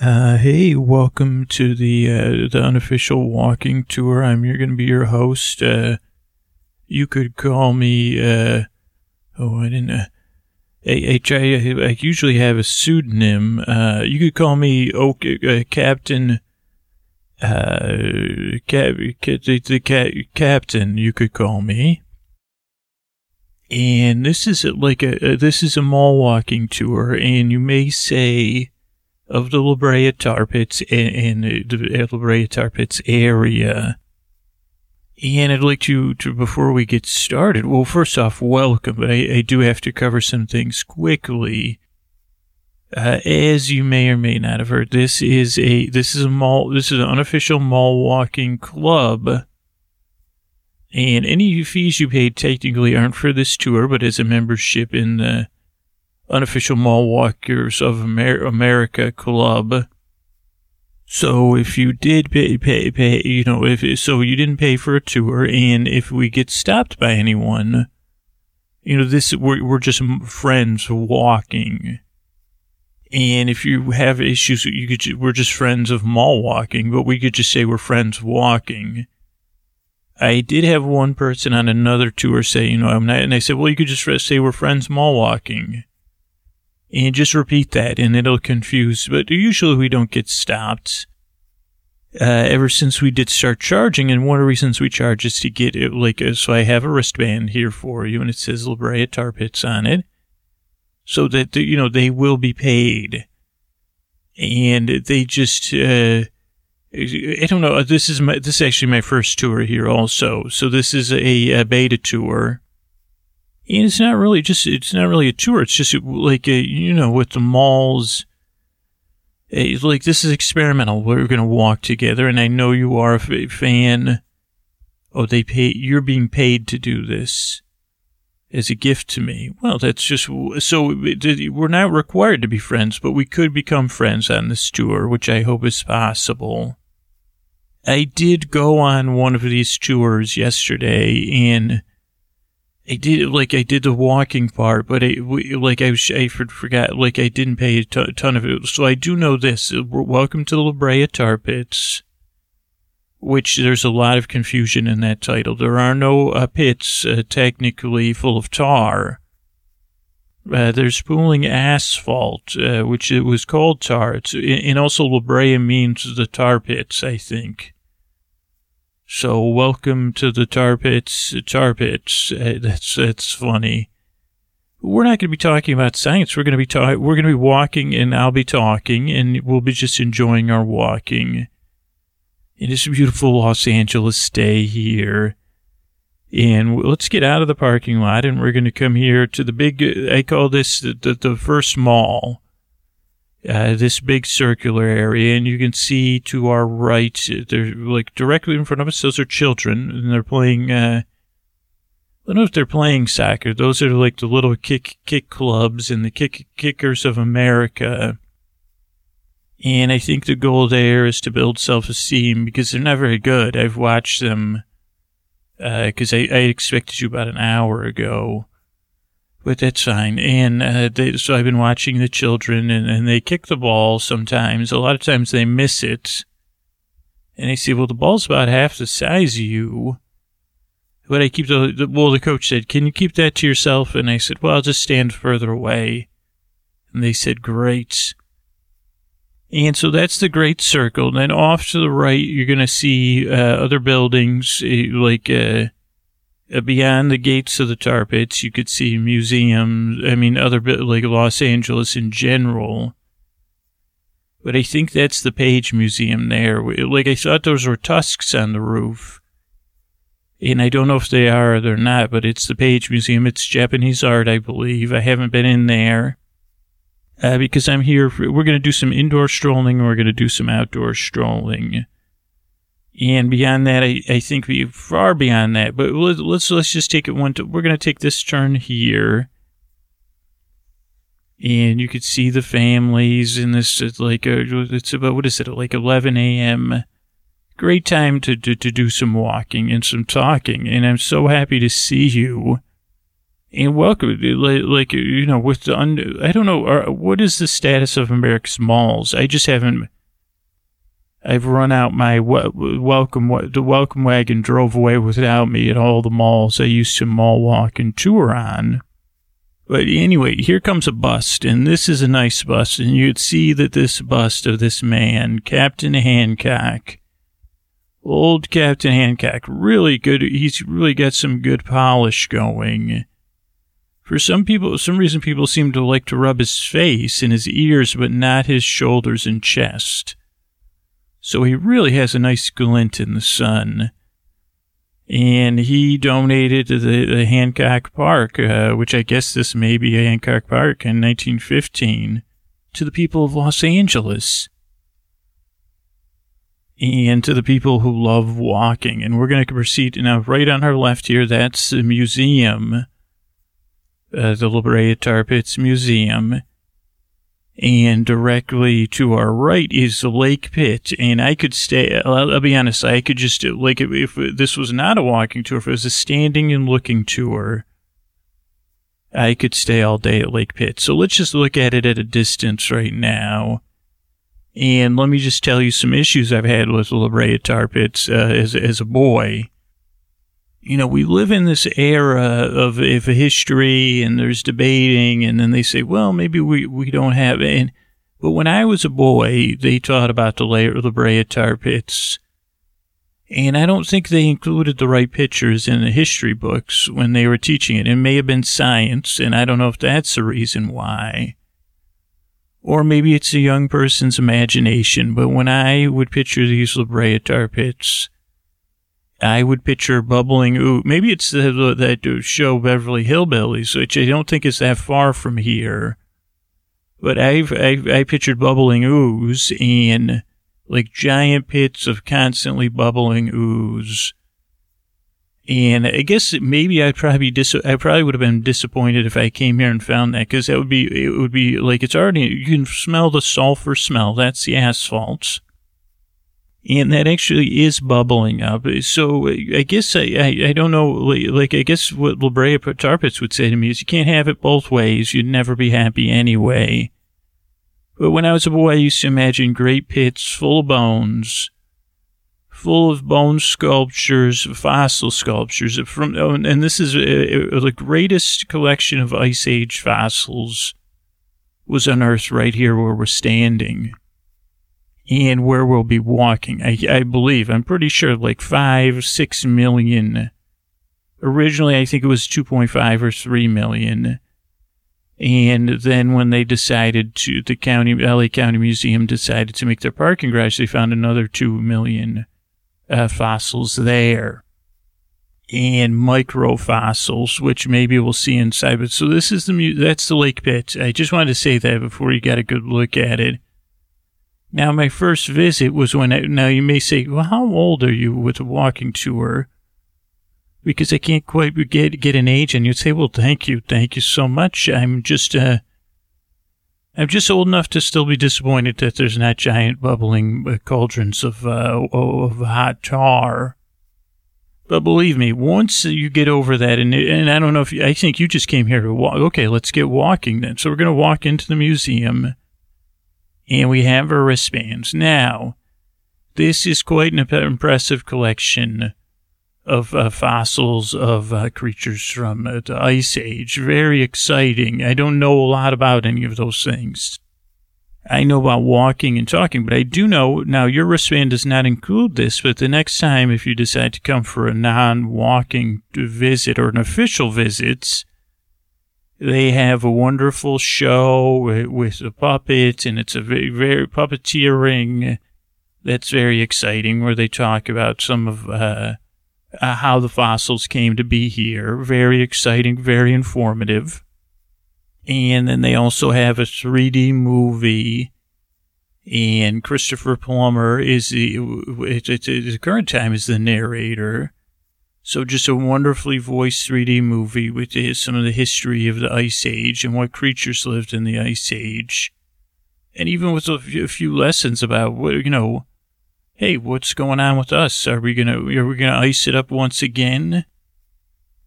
Uh, hey, welcome to the uh, the unofficial walking tour. I'm you're gonna be your host. Uh, you could call me. Uh, oh, I didn't. Uh, H I I usually have a pseudonym. Uh, you could call me Oak uh, Captain. Uh, cap, the, the ca- captain. You could call me. And this is like a, a this is a mall walking tour, and you may say of the La Brea Tar Pits in, the La Brea Tar Pits area. And I'd like to, to, before we get started, well, first off, welcome, but I, I do have to cover some things quickly. Uh, as you may or may not have heard, this is a, this is a mall, this is an unofficial mall walking club. And any fees you paid technically aren't for this tour, but as a membership in the unofficial mall walkers of Amer- America club. So if you did pay, pay, pay, you know, if so you didn't pay for a tour, and if we get stopped by anyone, you know, this we're we're just friends walking. And if you have issues, you could we're just friends of mall walking, but we could just say we're friends walking. I did have one person on another tour say, you know, I'm not, and I said, well, you could just say we're friends mall walking and just repeat that and it'll confuse. But usually we don't get stopped. Uh, ever since we did start charging, and one of the reasons we charge is to get it, like, uh, so I have a wristband here for you, and it says La Brea Tar Pits on it, so that, you know, they will be paid. And they just, uh, I don't know, this is my, this is actually my first tour here also, so this is a, a beta tour and it's not really just, it's not really a tour. It's just like, a, you know, with the malls, eh, it's like this is experimental. We're going to walk together. And I know you are a fan. Oh, they pay, you're being paid to do this as a gift to me. Well, that's just, so we're not required to be friends, but we could become friends on this tour, which I hope is possible. I did go on one of these tours yesterday and I did like I did the walking part, but I like I, I forgot like I didn't pay a t- ton of it. So I do know this. Welcome to the La Brea Tar Pits, which there's a lot of confusion in that title. There are no uh, pits uh, technically full of tar. Uh, there's spooling asphalt, uh, which it was called tar. It's, and also La Brea means the tar pits, I think. So welcome to the tar pits, tar pits. That's, that's funny. We're not going to be talking about science. We're going to be talking, we're going to be walking and I'll be talking and we'll be just enjoying our walking in this beautiful Los Angeles day here. And let's get out of the parking lot and we're going to come here to the big, I call this the, the, the first mall uh, this big circular area, and you can see to our right, they're like directly in front of us. Those are children, and they're playing. Uh, I don't know if they're playing soccer. Those are like the little kick kick clubs and the kick kickers of America. And I think the goal there is to build self esteem because they're not very good. I've watched them because uh, I, I expected you about an hour ago but that's fine. And uh, they, so I've been watching the children, and, and they kick the ball sometimes. A lot of times they miss it. And they say, well, the ball's about half the size of you. But I keep the, the, well, the coach said, can you keep that to yourself? And I said, well, I'll just stand further away. And they said, great. And so that's the great circle. And then off to the right, you're going to see uh, other buildings eh, like uh, beyond the gates of the tar pits, you could see museums. I mean, other like Los Angeles in general. But I think that's the Page Museum there. Like I thought those were tusks on the roof. And I don't know if they are or they're not, but it's the Page Museum. It's Japanese art, I believe. I haven't been in there. Uh, because I'm here. For, we're going to do some indoor strolling we're going to do some outdoor strolling. And beyond that, I, I think we far beyond that. But let's let's, let's just take it one. To, we're going to take this turn here, and you could see the families in this. It's like a, it's about what is it? Like 11 a.m. Great time to, to to do some walking and some talking. And I'm so happy to see you. And welcome, like, you know, with the, I don't know, what is the status of America's malls? I just haven't, I've run out my welcome, the welcome wagon drove away without me at all the malls I used to mall walk and tour on. But anyway, here comes a bust, and this is a nice bust, and you'd see that this bust of this man, Captain Hancock, old Captain Hancock, really good. He's really got some good polish going. For some people, some reason people seem to like to rub his face and his ears, but not his shoulders and chest. So he really has a nice glint in the sun. And he donated the, the Hancock Park, uh, which I guess this may be Hancock Park in 1915, to the people of Los Angeles. And to the people who love walking. And we're going to proceed now, right on our left here, that's the museum uh, the La Brea Tar Pits Museum. And directly to our right is the Lake Pit. And I could stay, I'll, I'll be honest, I could just, like, if, if this was not a walking tour, if it was a standing and looking tour, I could stay all day at Lake Pit. So let's just look at it at a distance right now. And let me just tell you some issues I've had with La Brea Tar Pits uh, as, as a boy you know, we live in this era of, of history and there's debating and then they say, well, maybe we, we don't have it. But when I was a boy, they taught about the La Brea tar pits. And I don't think they included the right pictures in the history books when they were teaching it. It may have been science, and I don't know if that's the reason why. Or maybe it's a young person's imagination, but when I would picture these La Brea tar pits, I would picture bubbling ooh. Maybe it's the, that show Beverly Hillbillies, which I don't think is that far from here. But I've, I've I pictured bubbling ooze and like giant pits of constantly bubbling ooze. And I guess maybe I'd probably dis- I probably would have been disappointed if I came here and found that because that would be it would be like it's already you can smell the sulfur smell. That's the asphalt and that actually is bubbling up. So I guess I, I, I don't know, like, I guess what La Brea Tar Pits would say to me is you can't have it both ways. You'd never be happy anyway. But when I was a boy, I used to imagine great pits full of bones, full of bone sculptures, fossil sculptures from, oh, and this is uh, uh, the greatest collection of Ice Age fossils was unearthed right here where we're standing and where we'll be walking. I, I believe, I'm pretty sure like five, six million. Originally, I think it was 2.5 or 3 million. And then when they decided to, the county, LA County Museum decided to make their parking garage, they found another 2 million uh, fossils there. And micro fossils, which maybe we'll see inside. But so this is the, that's the lake pit. I just wanted to say that before you got a good look at it. Now, my first visit was when I, now you may say, well, how old are you with a walking tour? Because I can't quite get, get an age. And you'd say, well, thank you. Thank you so much. I'm just, uh, I'm just old enough to still be disappointed that there's not giant bubbling uh, cauldrons of, uh, of hot tar. But believe me, once you get over that, and, and I don't know if you, I think you just came here to walk. Okay, let's get walking then. So we're going to walk into the museum and we have our wristbands. Now, this is quite an impressive collection of uh, fossils of uh, creatures from uh, the Ice Age. Very exciting. I don't know a lot about any of those things. I know about walking and talking, but I do know now your wristband does not include this, but the next time if you decide to come for a non walking visit or an official visit, they have a wonderful show with the puppets, and it's a very, very puppeteering that's very exciting, where they talk about some of uh, uh, how the fossils came to be here. Very exciting, very informative. And then they also have a 3D movie, and Christopher Plummer is the, at the current time is the narrator so just a wonderfully voiced 3D movie with some of the history of the Ice Age and what creatures lived in the Ice Age. And even with a few lessons about what, you know, hey, what's going on with us? Are we gonna, are we gonna ice it up once again?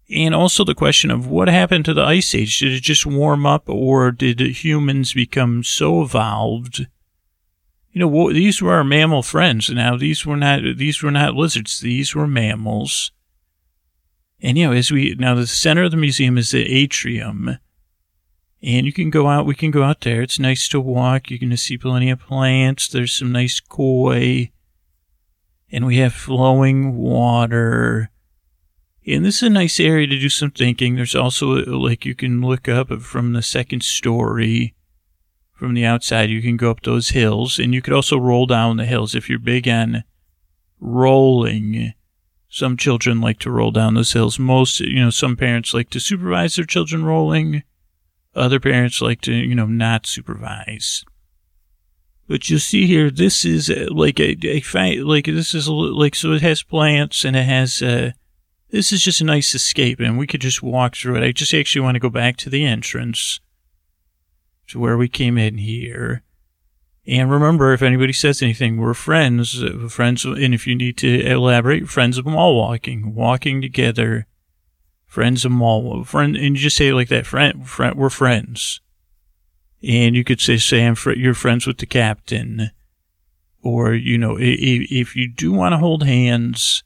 And also the question of what happened to the ice age? Did it just warm up or did humans become so evolved? You know, these were our mammal friends. Now these were not, these were not lizards. These were mammals. And you know, as we, now the center of the museum is the atrium. And you can go out, we can go out there. It's nice to walk. You're going to see plenty of plants. There's some nice koi. And we have flowing water and this is a nice area to do some thinking. There's also, like, you can look up from the second story. From the outside, you can go up those hills, and you could also roll down the hills if you're big on rolling. Some children like to roll down those hills. Most, you know, some parents like to supervise their children rolling. Other parents like to, you know, not supervise. But you see here, this is uh, like a, a like this is like so it has plants and it has uh, this is just a nice escape and we could just walk through it. I just actually want to go back to the entrance to where we came in here. And remember, if anybody says anything, we're friends, uh, friends, and if you need to elaborate, friends of mall walking, walking together, friends of mall, friend, and you just say it like that, friend, friend, we're friends. And you could say, say, I'm fr- you're friends with the captain. Or, you know, if, if you do want to hold hands,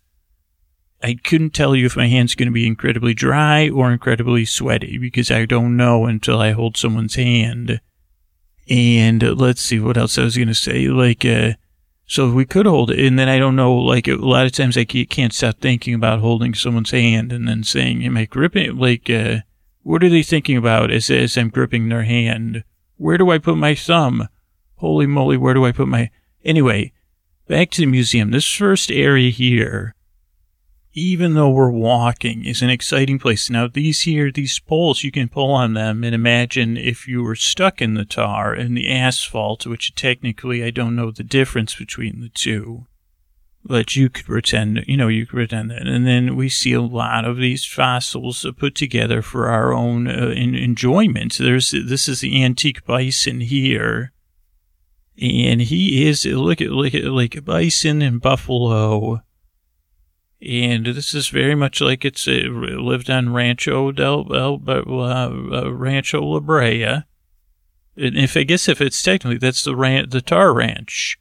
I couldn't tell you if my hand's going to be incredibly dry or incredibly sweaty because I don't know until I hold someone's hand. And uh, let's see what else I was going to say. Like, uh, so we could hold it. And then I don't know, like a lot of times I can't stop thinking about holding someone's hand and then saying, am I gripping? Like, uh, what are they thinking about as, as I'm gripping their hand? Where do I put my thumb? Holy moly, where do I put my, anyway, back to the museum. This first area here even though we're walking, is an exciting place. Now, these here, these poles, you can pull on them and imagine if you were stuck in the tar and the asphalt, which technically I don't know the difference between the two. But you could pretend, you know, you could pretend that. And then we see a lot of these fossils put together for our own uh, enjoyment. There's, this is the antique bison here. And he is, look at, look at, like a bison and buffalo and this is very much like it's uh, lived on Rancho del uh, uh, Rancho La Brea. And if I guess if it's technically that's the ran- the tar ranch.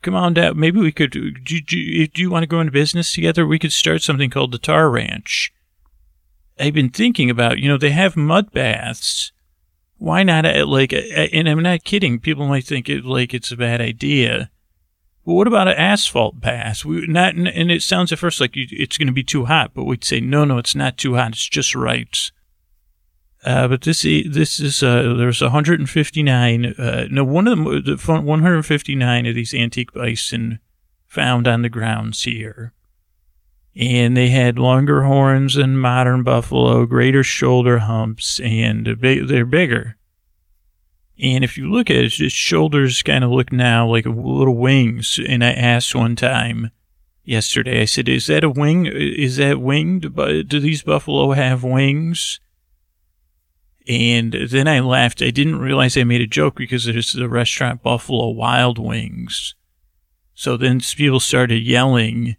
Come on down. Maybe we could. Do, do, do you want to go into business together? We could start something called the Tar Ranch. I've been thinking about. You know, they have mud baths. Why not? Uh, like, and I'm not kidding. People might think it like it's a bad idea well, what about an asphalt pass? We not, and it sounds at first like you, it's going to be too hot, but we'd say no, no, it's not too hot. It's just right. Uh, but this this is uh, there's 159. Uh, no, one of them, the 159 of these antique bison found on the grounds here, and they had longer horns than modern buffalo, greater shoulder humps, and they're bigger. And if you look at it, its shoulders kind of look now like little wings. And I asked one time yesterday, I said, is that a wing? Is that winged? Do these buffalo have wings? And then I laughed. I didn't realize I made a joke because there's the restaurant Buffalo Wild Wings. So then people started yelling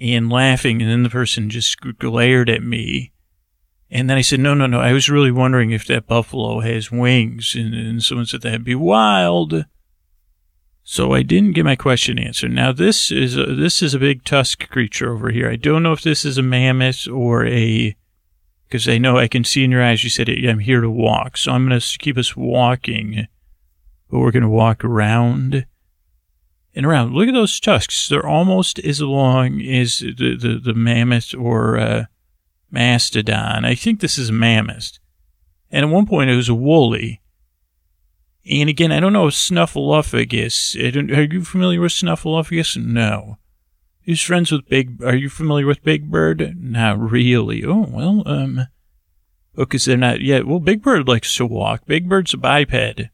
and laughing, and then the person just glared at me. And then I said, no, no, no. I was really wondering if that buffalo has wings. And, and someone said that'd be wild. So I didn't get my question answered. Now this is a, this is a big tusk creature over here. I don't know if this is a mammoth or a, because I know I can see in your eyes. You said I'm here to walk, so I'm going to keep us walking, but we're going to walk around and around. Look at those tusks; they're almost as long as the the, the mammoth or uh, mastodon. I think this is mammoth. And at one point it was woolly. And again, I don't know Snuffleupagus. Are you familiar with Snuffleupagus? No. He's friends with Big. Are you familiar with Big Bird? Not really. Oh well, um, because oh, they're not yet. Well, Big Bird likes to walk. Big Bird's a biped,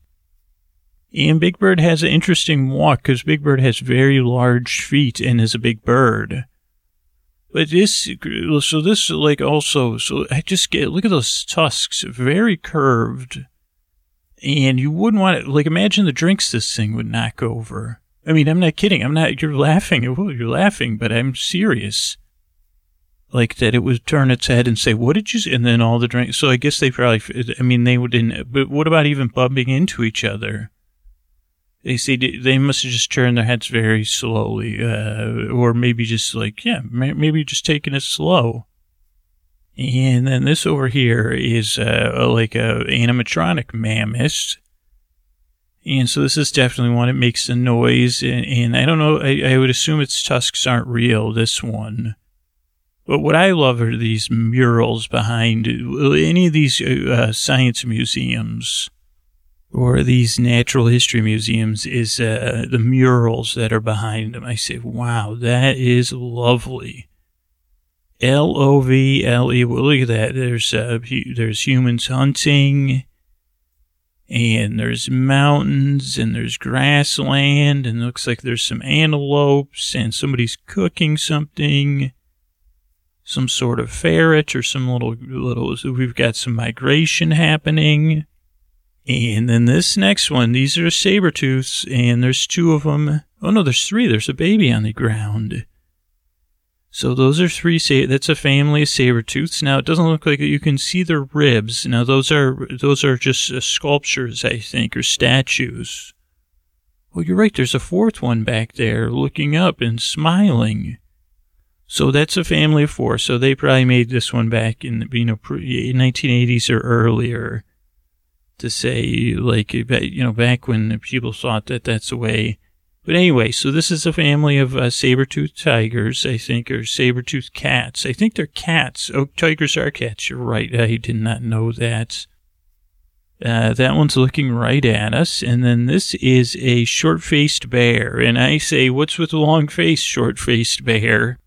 and Big Bird has an interesting walk because Big Bird has very large feet and is a big bird. But this, so this, like, also, so I just get, look at those tusks, very curved. And you wouldn't want to, like, imagine the drinks this thing would knock over. I mean, I'm not kidding. I'm not, you're laughing. You're laughing, but I'm serious. like that it would turn its head and say, "What did you?" And then all the drinks. So I guess they probably. I mean, they wouldn't. But what about even bumping into each other? They see they must have just turned their heads very slowly, uh, or maybe just like yeah, maybe just taking it slow. And then this over here is uh, like a animatronic mammoth. And so this is definitely one. It makes a noise, and, and I don't know. I, I would assume its tusks aren't real. This one. But what I love are these murals behind any of these uh, science museums or these natural history museums is uh, the murals that are behind them. I say, wow, that is lovely. L O V L E. Well, look at that. There's uh, there's humans hunting, and there's mountains, and there's grassland, and looks like there's some antelopes, and somebody's cooking something some sort of ferret or some little little. We've got some migration happening, and then this next one. These are saber tooths, and there's two of them. Oh no, there's three. There's a baby on the ground. So those are three. That's a family of saber tooths. Now it doesn't look like. You can see their ribs. Now those are those are just uh, sculptures, I think, or statues. Well, you're right. There's a fourth one back there, looking up and smiling. So that's a family of four. So they probably made this one back in you know 1980s or earlier to say like you know back when people thought that that's the way. But anyway, so this is a family of uh, saber-toothed tigers, I think, or saber-toothed cats. I think they're cats. Oh, tigers are cats. You're right. I did not know that. Uh, that one's looking right at us. And then this is a short faced bear. And I say, what's with the long face, short faced bear?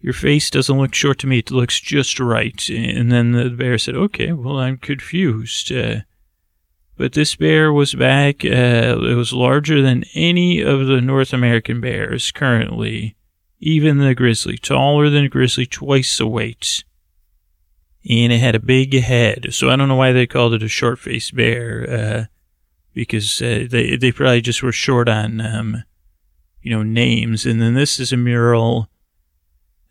Your face doesn't look short to me. It looks just right. And then the bear said, okay, well, I'm confused. Uh, but this bear was back. Uh, it was larger than any of the North American bears currently, even the grizzly, taller than a grizzly, twice the weight. And it had a big head. So I don't know why they called it a short faced bear, uh, because uh, they, they probably just were short on, um, you know, names. And then this is a mural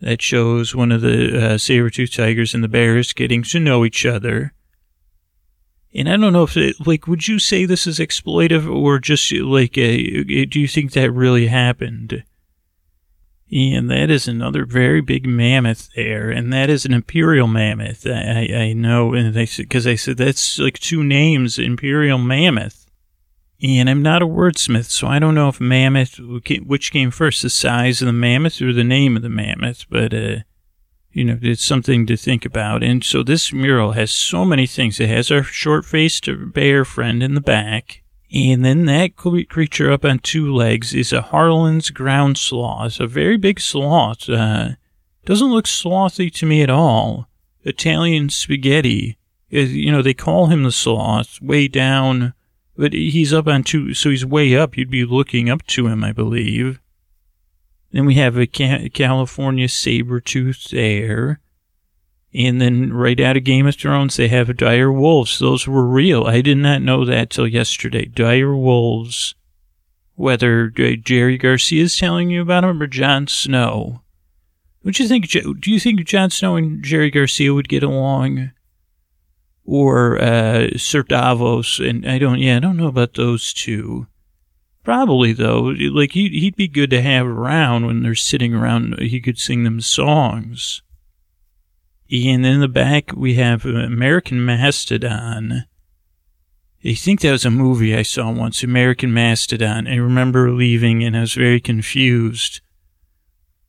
that shows one of the uh, saber-tooth tigers and the bears getting to know each other. And I don't know if, it, like, would you say this is exploitive or just like, a, do you think that really happened? And that is another very big mammoth there, and that is an imperial mammoth. I, I know, and they said because I said that's like two names, imperial mammoth. And I'm not a wordsmith, so I don't know if mammoth, which came first, the size of the mammoth or the name of the mammoth, but, uh, you know, it's something to think about. And so this mural has so many things. It has our short faced bear friend in the back. And then that creature up on two legs is a Harlan's ground sloth, a very big sloth. Uh, doesn't look slothy to me at all. Italian spaghetti. You know, they call him the sloth way down but he's up on two, so he's way up. You'd be looking up to him, I believe. Then we have a California saber tooth there. And then right out of Game of Thrones, they have dire wolves. Those were real. I did not know that till yesterday. Dire wolves. Whether Jerry Garcia is telling you about them or Jon Snow. Do you think? Do you think Jon Snow and Jerry Garcia would get along? or uh, Sir Davos, and I don't, yeah, I don't know about those two. Probably though, like he'd he'd be good to have around when they're sitting around. He could sing them songs. And in the back we have American Mastodon. I think that was a movie I saw once, American Mastodon. I remember leaving and I was very confused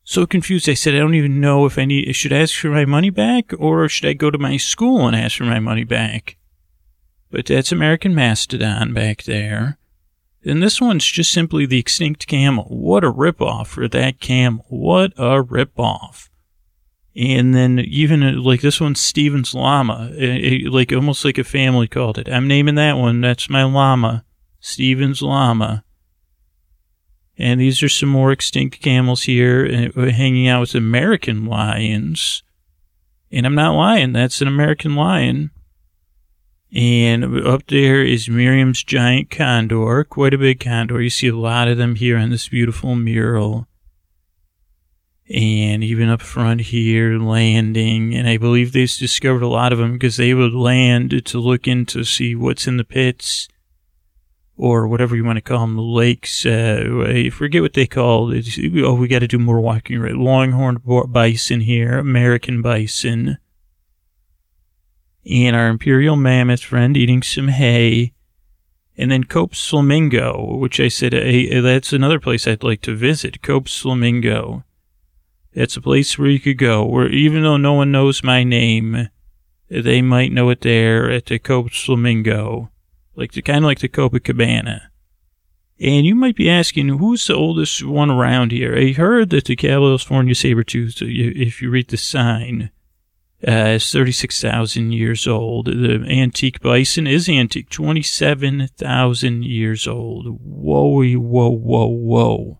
so confused. I said, I don't even know if I need, should I ask for my money back or should I go to my school and ask for my money back? But that's American Mastodon back there. And this one's just simply the extinct camel. What a ripoff for that camel. What a ripoff. And then even uh, like this one's Steven's llama, it, it, like almost like a family called it. I'm naming that one. That's my llama, Steven's llama. And these are some more extinct camels here uh, hanging out with American lions. And I'm not lying, that's an American lion. And up there is Merriam's giant condor, quite a big condor. You see a lot of them here on this beautiful mural. and even up front here, landing. And I believe they've discovered a lot of them because they would land to look in to see what's in the pits or whatever you want to call them, the lakes. Uh, I forget what they call it. Oh, we got to do more walking, right? Longhorn bison here, American bison. And our imperial mammoth friend eating some hay. And then Cope's Flamingo, which I said, hey, that's another place I'd like to visit. Cope's Flamingo. That's a place where you could go, where even though no one knows my name, they might know it there at the Cope's Flamingo like the kind of like the Copacabana. And you might be asking, who's the oldest one around here? I heard that the California saber-tooth, if you read the sign, uh, is 36,000 years old. The antique bison is antique, 27,000 years old. Whoa, whoa, whoa, whoa.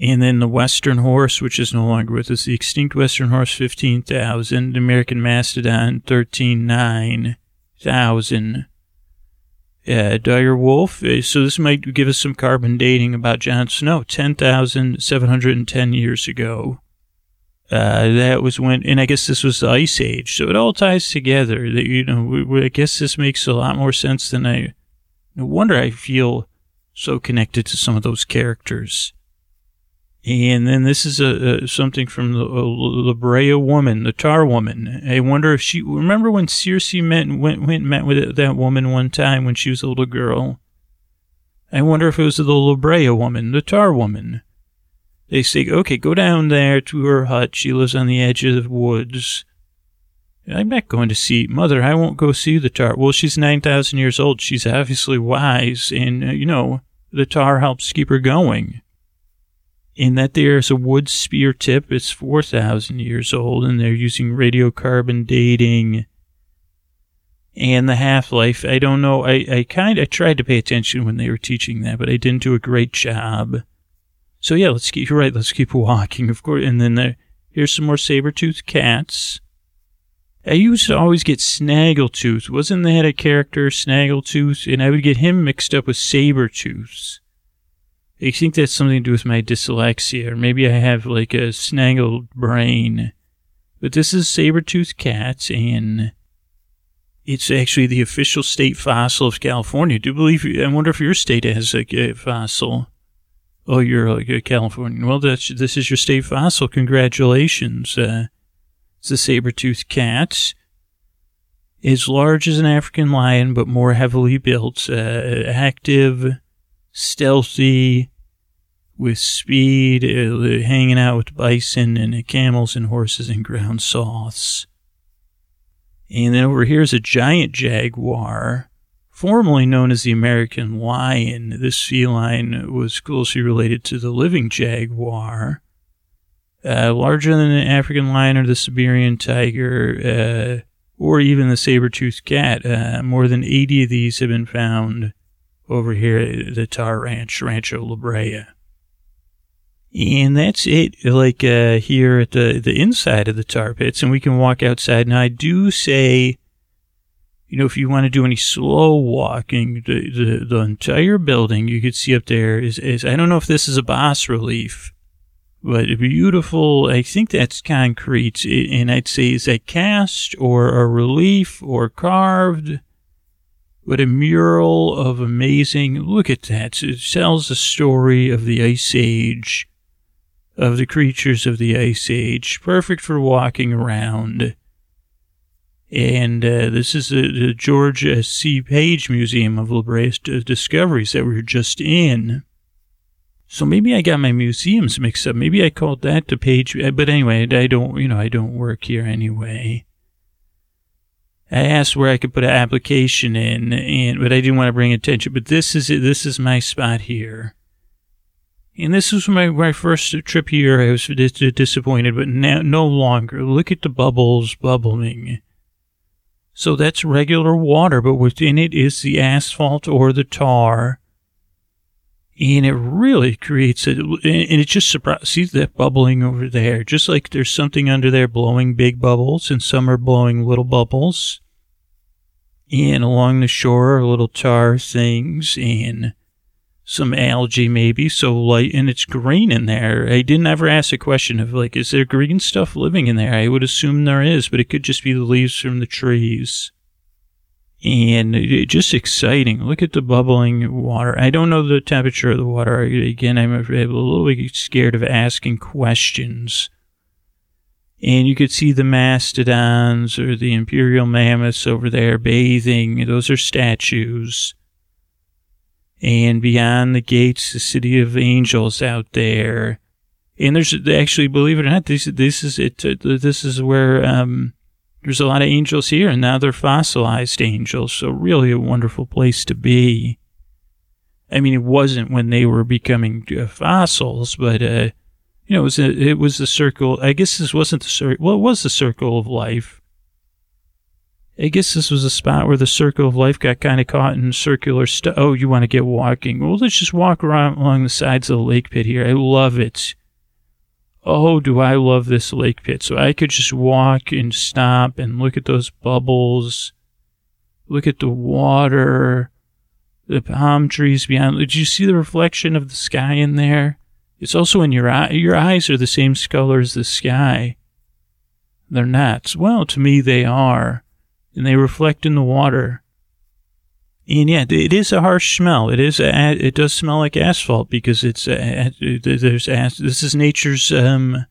And then the Western horse, which is no longer with us, the extinct Western horse, 15,000. The American mastodon, 13,900 uh, dire wolf. Uh, so this might give us some carbon dating about Jon Snow. 10,710 years ago. Uh, that was when, and I guess this was the Ice Age. So it all ties together. That you know, we, we, I guess this makes a lot more sense than I. No wonder I feel so connected to some of those characters. And then this is a, a something from the La Brea woman, the Tar woman. I wonder if she remember when Cersei met went went met with that woman one time when she was a little girl. I wonder if it was the La Brea woman, the Tar woman. They say, okay, go down there to her hut. She lives on the edge of the woods. I'm not going to see mother. I won't go see the tar. Well, she's nine thousand years old. She's obviously wise, and uh, you know the tar helps keep her going in that there's a wood spear tip. It's 4,000 years old, and they're using radiocarbon dating. And the half life, I don't know. I, I kind of tried to pay attention when they were teaching that, but I didn't do a great job. So yeah, let's keep, you're right, let's keep walking, of course. And then there, here's some more saber-toothed cats. I used to always get Snaggletooth. Wasn't that a character, Snaggletooth? And I would get him mixed up with Sabertooth. I think that's something to do with my dyslexia, or maybe I have like a snaggled brain. But this is saber-toothed cats, and it's actually the official state fossil of California. Do you believe? I wonder if your state has a fossil. Oh, you're a Californian. Well, that's this is your state fossil. Congratulations. Uh, it's a saber-toothed cat. Is large as an African lion, but more heavily built. Uh, active, stealthy, with speed, uh, hanging out with bison and camels and horses and ground sloths. And then over here is a giant jaguar, formerly known as the American lion. This feline was closely related to the living jaguar. Uh, larger than the African lion or the Siberian tiger, uh, or even the saber-toothed cat. Uh, more than 80 of these have been found over here at the Tar Ranch, Rancho La Brea. And that's it, like uh, here at the, the inside of the tar pits, and we can walk outside. Now, I do say, you know, if you want to do any slow walking, the, the, the entire building you could see up there is, is, I don't know if this is a bas relief, but beautiful. I think that's concrete, and I'd say is that cast or a relief or carved, but a mural of amazing. Look at that! It tells the story of the Ice Age of the creatures of the Ice Age, perfect for walking around. And uh, this is the, the George C. Page Museum of La Brea Discoveries that we are just in. So maybe I got my museums mixed up. Maybe I called that the page. Uh, but anyway, I don't, you know, I don't work here anyway. I asked where I could put an application in, and but I didn't want to bring attention. But this is. This is my spot here. And this was my, my first trip here. I was disappointed, but now, no longer. Look at the bubbles bubbling. So that's regular water, but within it is the asphalt or the tar. And it really creates a, and it just surprised, see that bubbling over there, just like there's something under there blowing big bubbles and some are blowing little bubbles. And along the shore are little tar things and some algae maybe, so light, and it's green in there. I didn't ever ask a question of like, is there green stuff living in there? I would assume there is, but it could just be the leaves from the trees. And it, just exciting. Look at the bubbling water. I don't know the temperature of the water. Again, I'm a little bit scared of asking questions. And you could see the mastodons or the imperial mammoths over there bathing. Those are statues and beyond the gates, the city of angels out there. And there's actually, believe it or not, this this is it. Uh, this is where um, there's a lot of angels here, and now they're fossilized angels. So really, a wonderful place to be. I mean, it wasn't when they were becoming uh, fossils, but uh, you know, it was a, it was the circle. I guess this wasn't the circle. Well, it was the circle of life I guess this was a spot where the circle of life got kind of caught in circular stuff. Oh, you want to get walking? Well, let's just walk around along the sides of the lake pit here. I love it. Oh, do I love this lake pit. So I could just walk and stop and look at those bubbles, look at the water, the palm trees beyond. Did you see the reflection of the sky in there? It's also in your eye. Your eyes are the same color as the sky. They're not. Well, to me, they are and they reflect in the water. And yeah, it is a harsh smell. It is. A, it does smell like asphalt because it's. A, there's. This is nature's. Um,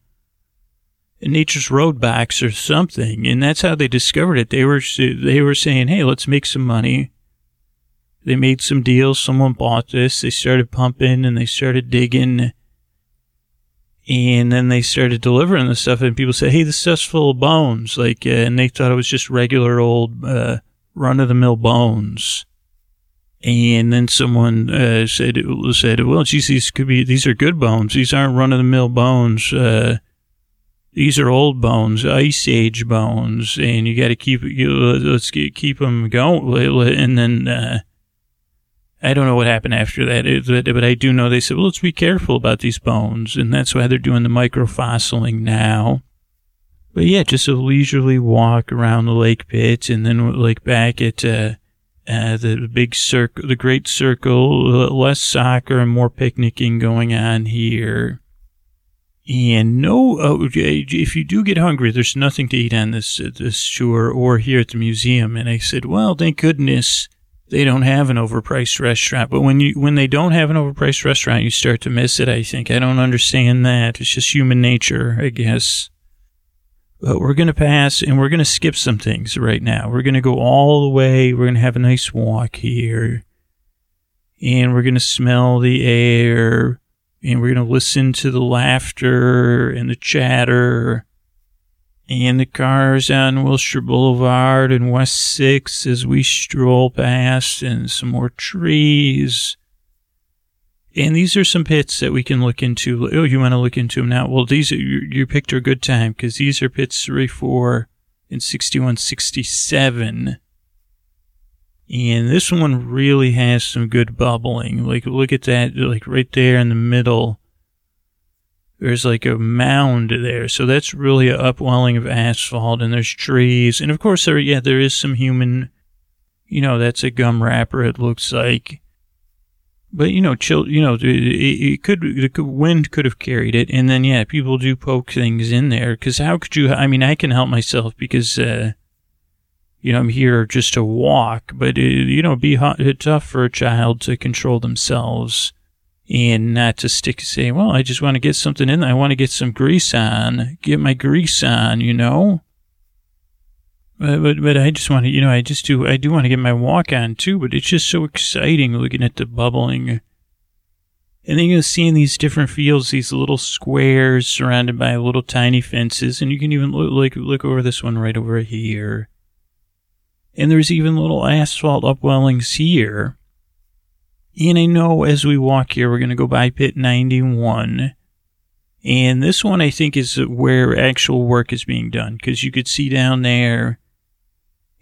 nature's road box or something, and that's how they discovered it. They were. They were saying, "Hey, let's make some money." They made some deals. Someone bought this. They started pumping and they started digging and then they started delivering the stuff, and people said, "Hey, this stuff's full of bones," like, uh, and they thought it was just regular old uh, run of the mill bones. And then someone uh, said, "said Well, geez, these could be these are good bones. These aren't run of the mill bones. Uh, these are old bones, ice age bones, and you got to keep you let's keep them going." And then uh, I don't know what happened after that, but I do know they said, well, let's be careful about these bones. And that's why they're doing the microfossiling now. But yeah, just a leisurely walk around the lake pit and then like back at, uh, uh, the big circle, the great circle, less soccer and more picnicking going on here. And no, uh, if you do get hungry, there's nothing to eat on this, uh, this tour or here at the museum. And I said, well, thank goodness they don't have an overpriced restaurant. But when you when they don't have an overpriced restaurant, you start to miss it. I think I don't understand that. It's just human nature, I guess. But we're gonna pass and we're gonna skip some things right now. We're gonna go all the way. We're gonna have a nice walk here, and we're gonna smell the air, and we're gonna listen to the laughter and the chatter and the cars on Wilshire Boulevard and West 6 as we stroll past, and some more trees. And these are some pits that we can look into. Oh, you want to look into them now? Well, these are, you, you picked a good time because these are pits 3, 4, and 61, 67. And this one really has some good bubbling. Like, look at that, like right there in the middle there's like a mound there. So that's really a upwelling of asphalt and there's trees. And of course there, yeah, there is some human, you know, that's a gum wrapper. It looks like, but you know, chill, you know, it, it could, the wind could have carried it. And then, yeah, people do poke things in there. Cause how could you, I mean, I can help myself because, uh, you know, I'm here just to walk, but it, you know, be hot, tough for a child to control themselves and not to stick say, well, I just want to get something in. I want to get some grease on, get my grease on, you know. But, but, but I just want to, you know, I just do, I do want to get my walk on too. But it's just so exciting looking at the bubbling. And then you're seeing these different fields, these little squares surrounded by little tiny fences, and you can even look like look over this one right over here. And there's even little asphalt upwellings here. And I know as we walk here, we're going to go by pit 91. And this one, I think, is where actual work is being done because you could see down there.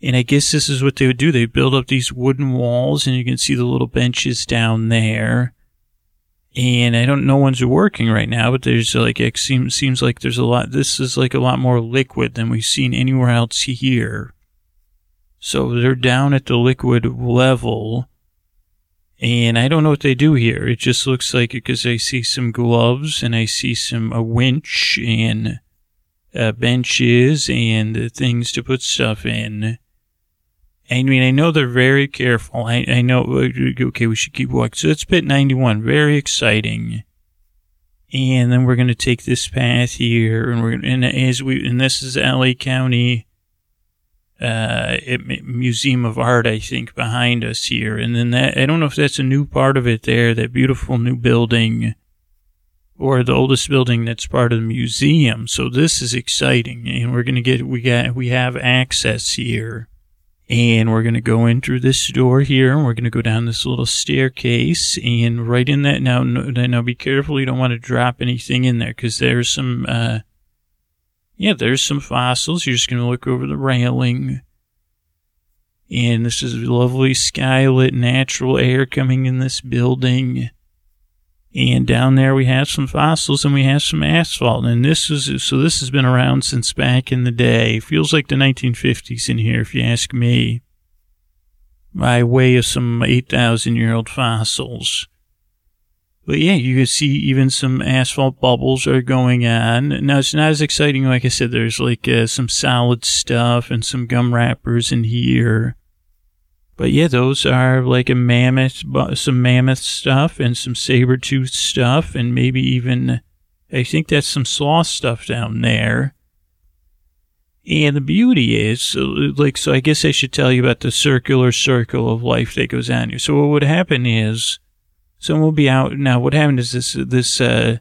And I guess this is what they would do. They build up these wooden walls and you can see the little benches down there. And I don't know one's working right now, but there's like, it seems, seems like there's a lot, this is like a lot more liquid than we've seen anywhere else here. So they're down at the liquid level And I don't know what they do here. It just looks like it because I see some gloves and I see some a winch and uh, benches and things to put stuff in. I mean, I know they're very careful. I, I know, uh, okay, we should keep walking. So it's pit 91, very exciting. And then we're going to take this path here and we're and as we, and this is LA County, uh, Museum of Art, I think, behind us here. And then that, I don't know if that's a new part of it there, that beautiful new building or the oldest building that's part of the museum. So this is exciting. And we're going to get, we got, we have access here and we're going to go in through this door here and we're going to go down this little staircase and right in that now now be careful you don't want to drop anything in there because there's some uh yeah there's some fossils you're just going to look over the railing and this is lovely skylit natural air coming in this building and down there we have some fossils and we have some asphalt. And this is, so this has been around since back in the day. Feels like the 1950s in here, if you ask me. By way of some 8,000 year old fossils. But yeah, you can see even some asphalt bubbles are going on. Now it's not as exciting. Like I said, there's like uh, some solid stuff and some gum wrappers in here. But yeah, those are like a mammoth, some mammoth stuff and some saber tooth stuff, and maybe even, I think that's some sloth stuff down there. And the beauty is, like, so I guess I should tell you about the circular circle of life that goes on here. So what would happen is, someone will be out. Now, what happened is this, this, uh,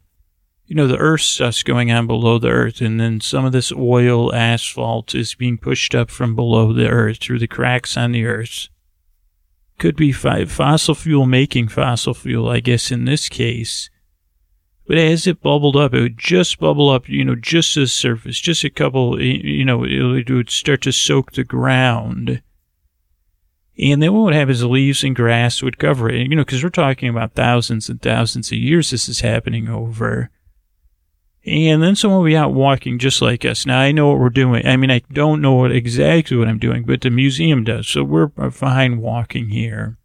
you know, the earth stuff's going on below the earth, and then some of this oil asphalt is being pushed up from below the earth through the cracks on the earth could be fi- fossil fuel making fossil fuel, I guess, in this case. But as it bubbled up, it would just bubble up, you know, just the surface, just a couple, you know, it would start to soak the ground. And then what would happen is the leaves and grass would cover it, you know, because we're talking about thousands and thousands of years this is happening over. And then someone will be out walking just like us. Now I know what we're doing. I mean, I don't know what exactly what I'm doing, but the museum does. So we're fine walking here.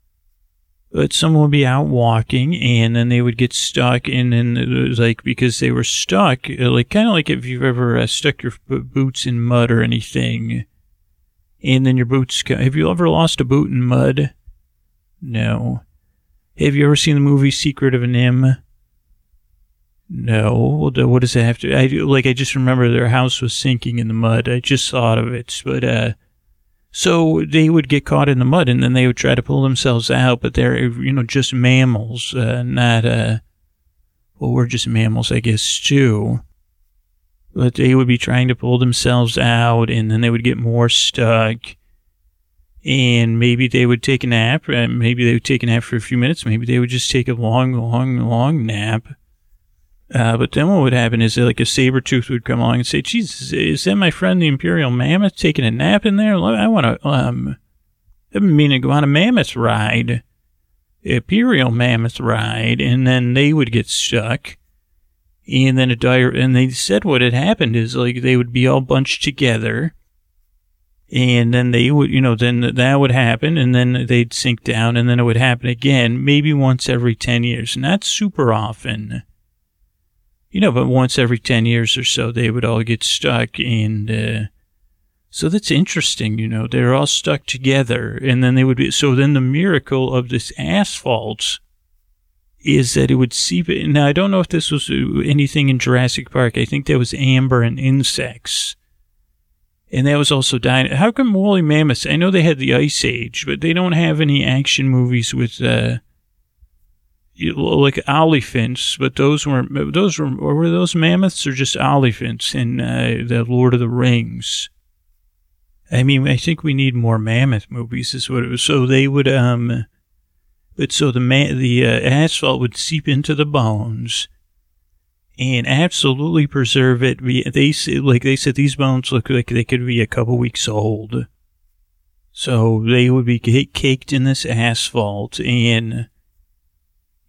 But someone would be out walking and then they would get stuck and then it was like, because they were stuck, like kind of like if you've ever uh, stuck your boots in mud or anything and then your boots, have you ever lost a boot in mud? No. Have you ever seen the movie Secret of NIMH? No, what does it have to? I like. I just remember their house was sinking in the mud. I just thought of it, but uh, so they would get caught in the mud, and then they would try to pull themselves out. But they're you know just mammals, uh, not uh. Well, we're just mammals, I guess, too. But they would be trying to pull themselves out, and then they would get more stuck. And maybe they would take a nap. and maybe they would take a nap for a few minutes. Maybe they would just take a long, long, long nap uh, but then what would happen is like a saber tooth would come along and say, Jesus, is that my friend the Imperial Mammoth taking a nap in there? I want to, um, I've been meaning to go on a mammoth ride, Imperial Mammoth ride, and then they would get stuck. And then a dire, and they said what had happened is like they would be all bunched together. And then they would, you know, then that would happen and then they'd sink down and then it would happen again, maybe once every 10 years. Not super often you know, but once every 10 years or so, they would all get stuck. And uh, so that's interesting, you know, they're all stuck together. And then they would be, so then the miracle of this asphalt is that it would seep. Now, I don't know if this was anything in Jurassic Park. I think that was amber and insects. And that was also dying. How come woolly mammoths? I know they had the Ice Age, but they don't have any action movies with uh, like elephants, but those weren't, those were were those mammoths or just elephants in uh, the Lord of the Rings. I mean, I think we need more mammoth movies. Is what it was. So they would um, but so the ma- the uh, asphalt would seep into the bones and absolutely preserve it. They like they said these bones look like they could be a couple weeks old. So they would be caked in this asphalt and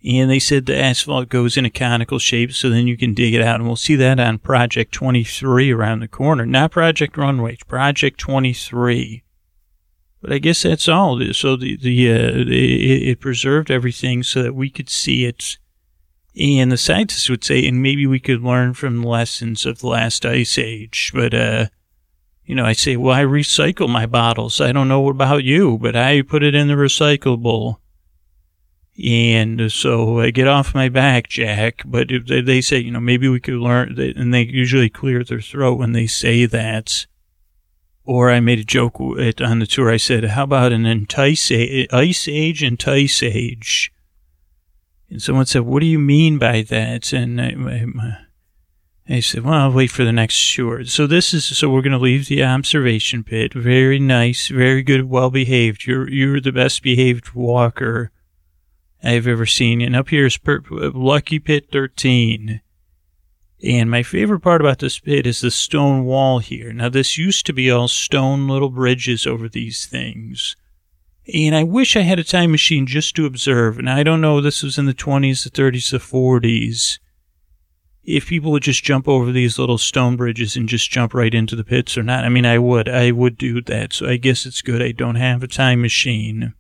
and they said the asphalt goes in a conical shape so then you can dig it out. And we'll see that on Project 23 around the corner. Not Project Runway, Project 23. But I guess that's all. So the the uh, it, it preserved everything so that we could see it. And the scientists would say, and maybe we could learn from the lessons of the last ice age. But uh, you know, I say, well, I recycle my bottles. I don't know about you, but I put it in the recyclable. And so I get off my back, Jack. But they say, you know, maybe we could learn, and they usually clear their throat when they say that. Or I made a joke on the tour. I said, how about an entice, ice age entice age? And someone said, what do you mean by that? And I, I, I said, well, I'll wait for the next tour. So this is, so we're going to leave the observation pit. Very nice, very good, well behaved. You're, you're the best behaved walker I've ever seen. And up here is per- Lucky Pit 13. And my favorite part about this pit is the stone wall here. Now, this used to be all stone little bridges over these things. And I wish I had a time machine just to observe. And I don't know, this was in the 20s, the 30s, the 40s. If people would just jump over these little stone bridges and just jump right into the pits or not. I mean, I would. I would do that. So I guess it's good I don't have a time machine.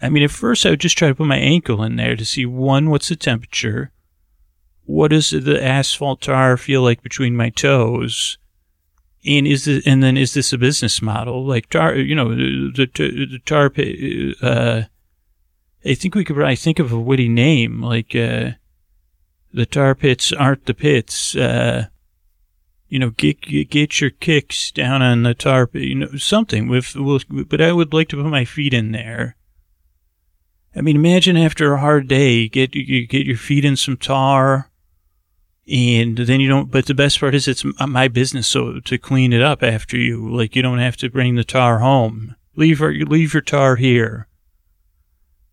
I mean, at first I would just try to put my ankle in there to see one, what's the temperature? What does the asphalt tar feel like between my toes? And is this, and then is this a business model? Like tar, you know, the, the, tar uh, I think we could probably think of a witty name, like, uh, the tar pits aren't the pits, uh, you know, get, get your kicks down on the tar you know, something with, with, but I would like to put my feet in there I mean, imagine after a hard day, get you get your feet in some tar, and then you don't. But the best part is, it's uh, my business so to clean it up after you. Like you don't have to bring the tar home. Leave her, leave your tar here.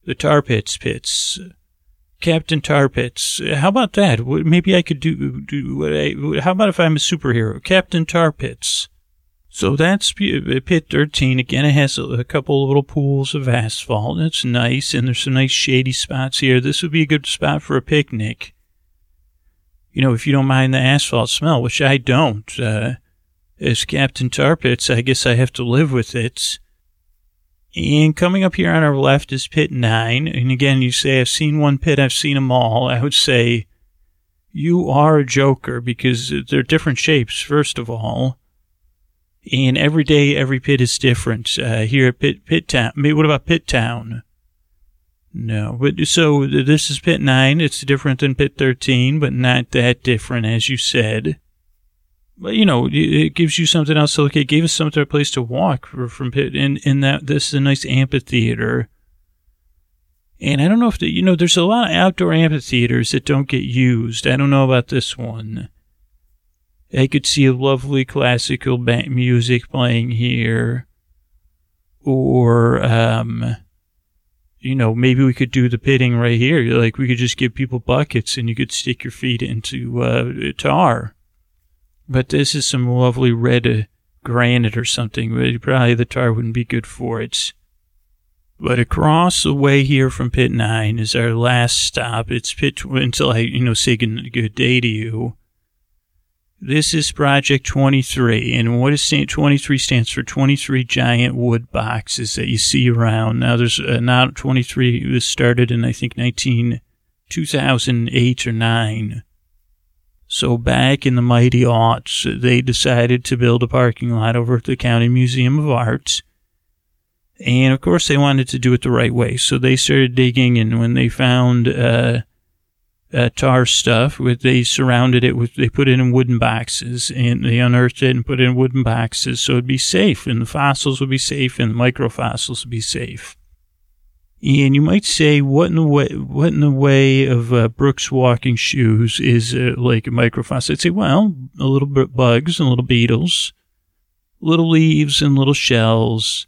The tar pits, pits. Captain Tar Pits. How about that? Maybe I could do, do how about if I'm a superhero? Captain Tar Pits. So that's uh, pit 13. Again, it has a couple little pools of asphalt. It's nice, and there's some nice shady spots here. This would be a good spot for a picnic. You know, if you don't mind the asphalt smell, which I don't. Uh, as Captain Tar Pits, I guess I have to live with it. And coming up here on our left is pit 9. And again, you say, I've seen one pit, I've seen them all. I would say, you are a joker because they're different shapes, first of all. And every day, every pit is different. Uh, here at Pit, Pit Town, what about Pit Town? No, but so this is Pit 9. It's different than Pit 13, but not that different, as you said. But, you know, it gives you something else to look at. It gave us some other place to walk from Pit, and in that this is a nice amphitheater. And I don't know if, the, you know, there's a lot of outdoor amphitheaters that don't get used. I don't know about this one. I could see a lovely classical music playing here. Or, um, you know, maybe we could do the pitting right here. Like we could just give people buckets and you could stick your feet into uh, tar. But this is some lovely red uh, granite or something. But probably the tar wouldn't be good for it. But across the way here from Pit 9 is our last stop. It's Pit until I, you know, say good day to you. This is Project 23, and what is 23 stands for 23 giant wood boxes that you see around. Now, there's uh, now 23, was started in, I think, 19, 2008 or 9. So back in the mighty aughts, they decided to build a parking lot over at the County Museum of Arts. And of course, they wanted to do it the right way. So they started digging, and when they found, uh, uh, tar stuff. With they surrounded it with they put it in wooden boxes and they unearthed it and put it in wooden boxes so it'd be safe and the fossils would be safe and the microfossils would be safe. And you might say, what in the way, what in the way of uh, Brooks walking shoes is uh, like a microfossil? I'd say, well, a little bit bugs and little beetles, little leaves and little shells,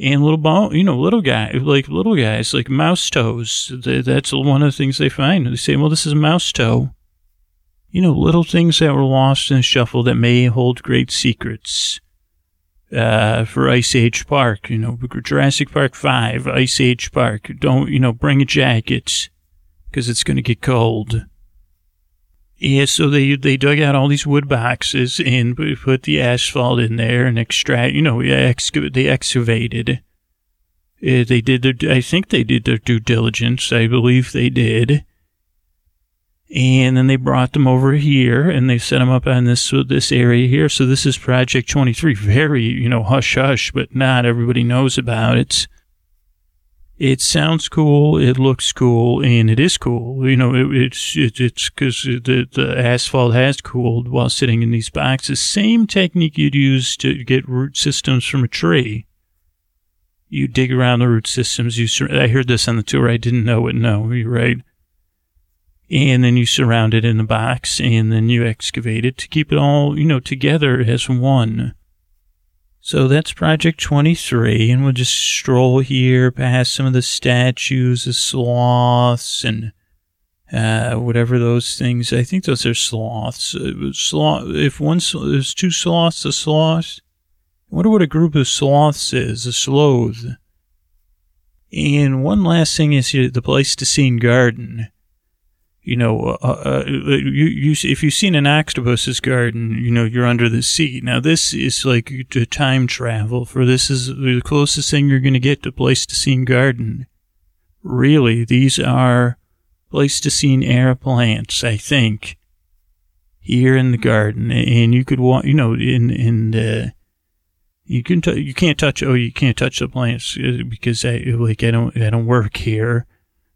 and little bone, you know, little guy, like little guys, like mouse toes. That's one of the things they find. They say, well, this is a mouse toe. You know, little things that were lost in the shuffle that may hold great secrets. Uh, for Ice Age Park, you know, Jurassic Park 5, Ice Age Park. Don't, you know, bring a jacket because it's going to get cold. Yeah, so they they dug out all these wood boxes and put the asphalt in there and extract. You know, they excavated. Uh, they did their. I think they did their due diligence. I believe they did. And then they brought them over here and they set them up on this this area here. So this is Project 23. Very, you know, hush hush, but not everybody knows about it it sounds cool, it looks cool, and it is cool. You know, it, it's it, it's because the the asphalt has cooled while sitting in these boxes. Same technique you'd use to get root systems from a tree. You dig around the root systems. You sur- I heard this on the tour. I didn't know it. No, you're right. And then you surround it in a box, and then you excavate it to keep it all, you know, together as one. So that's Project 23, and we'll just stroll here past some of the statues, of sloths, and uh, whatever those things. I think those are sloths. Uh, sloth. If one there's two sloths, a sloth. I wonder what a group of sloths is. A sloth. And one last thing is here, the Pleistocene Garden you know, uh, uh, uh, you, you, if you've seen an octopus's garden, you know, you're under the sea. Now, this is like time travel, for this is the closest thing you're going to get to Pleistocene garden. Really, these are Pleistocene era plants, I think, here in the garden. And you could walk, you know, in, in the, you can, t- you can't touch, oh, you can't touch the plants uh, because I, like, I don't, I don't work here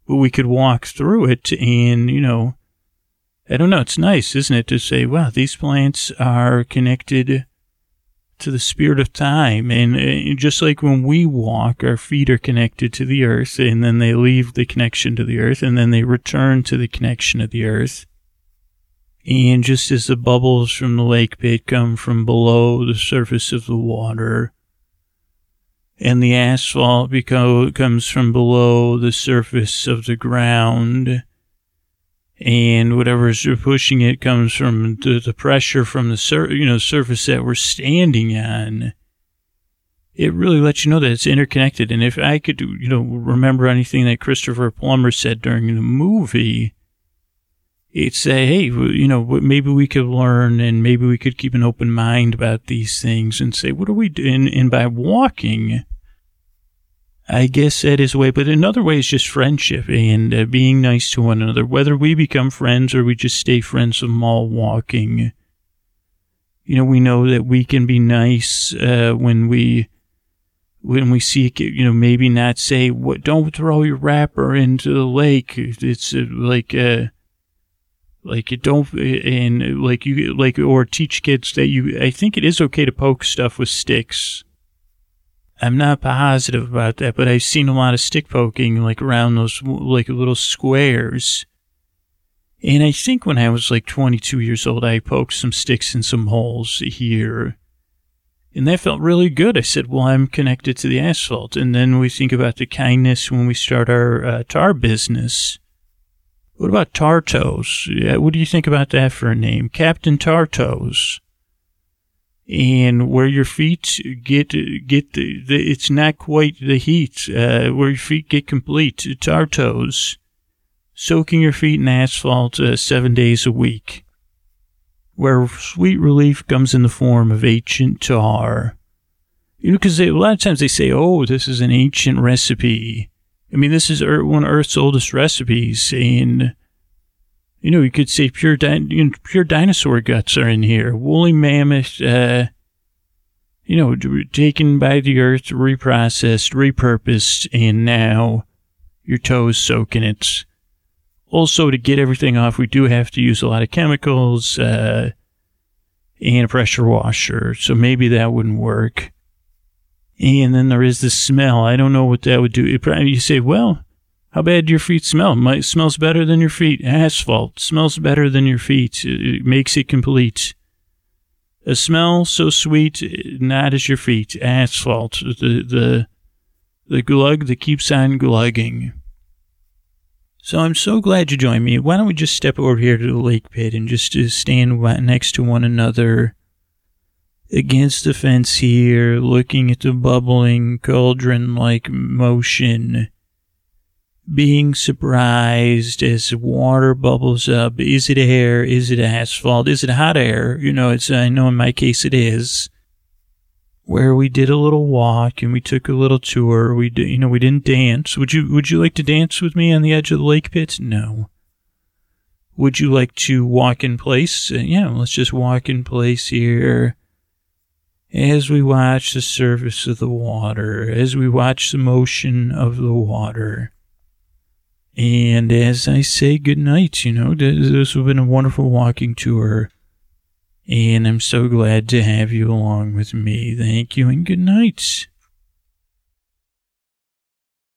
but we could walk through it and, you know, I don't know. It's nice, isn't it, to say, wow, these plants are connected to the spirit of time. And uh, just like when we walk, our feet are connected to the earth and then they leave the connection to the earth and then they return to the connection of the earth. And just as the bubbles from the lake bed come from below the surface of the water, and the asphalt beco- comes from below the surface of the ground. And whatever's pushing it comes from the, the pressure from the sur- you know surface that we're standing on. It really lets you know that it's interconnected. And if i could you know remember anything that christopher plummer said during the movie it'd say hey you know maybe we could learn and maybe we could keep an open mind about these things and say what are we doing and by walking I guess that is a way, but another way is just friendship and uh, being nice to one another. Whether we become friends or we just stay friends of mall walking, you know, we know that we can be nice uh, when we when we see, you know, maybe not say, "What? Don't throw your wrapper into the lake." It's uh, like, uh, like you don't, and like you, like, or teach kids that you. I think it is okay to poke stuff with sticks I'm not positive about that, but I've seen a lot of stick poking like around those like little squares. And I think when I was like 22 years old, I poked some sticks in some holes here. And that felt really good. I said, well, I'm connected to the asphalt. And then we think about the kindness when we start our uh, tar business. What about Tartos? What do you think about that for a name? Captain Tartos and where your feet get get the, the it's not quite the heat uh, where your feet get complete toes soaking your feet in asphalt uh, seven days a week where sweet relief comes in the form of ancient tar you know because a lot of times they say oh this is an ancient recipe i mean this is one of earth's oldest recipes and you know, you could say pure di- you know, pure dinosaur guts are in here. Woolly mammoth, uh, you know, taken by the earth, reprocessed, repurposed, and now your toes soak in it. Also, to get everything off, we do have to use a lot of chemicals uh, and a pressure washer. So maybe that wouldn't work. And then there is the smell. I don't know what that would do. It probably, you say, well, how bad do your feet smell? Might smells better than your feet. Asphalt smells better than your feet. It makes it complete. A smell so sweet, not as your feet. Asphalt, the the the glug that keeps on glugging. So I'm so glad you joined me. Why don't we just step over here to the lake pit and just uh, stand next to one another against the fence here, looking at the bubbling cauldron like motion being surprised as water bubbles up. Is it air? Is it asphalt? Is it hot air? You know, it's, I know in my case it is. Where we did a little walk and we took a little tour. We did, you know, we didn't dance. Would you, would you like to dance with me on the edge of the lake pit? No. Would you like to walk in place? Uh, yeah, let's just walk in place here as we watch the surface of the water, as we watch the motion of the water. And as I say goodnight, you know, this has been a wonderful walking tour. And I'm so glad to have you along with me. Thank you and good night.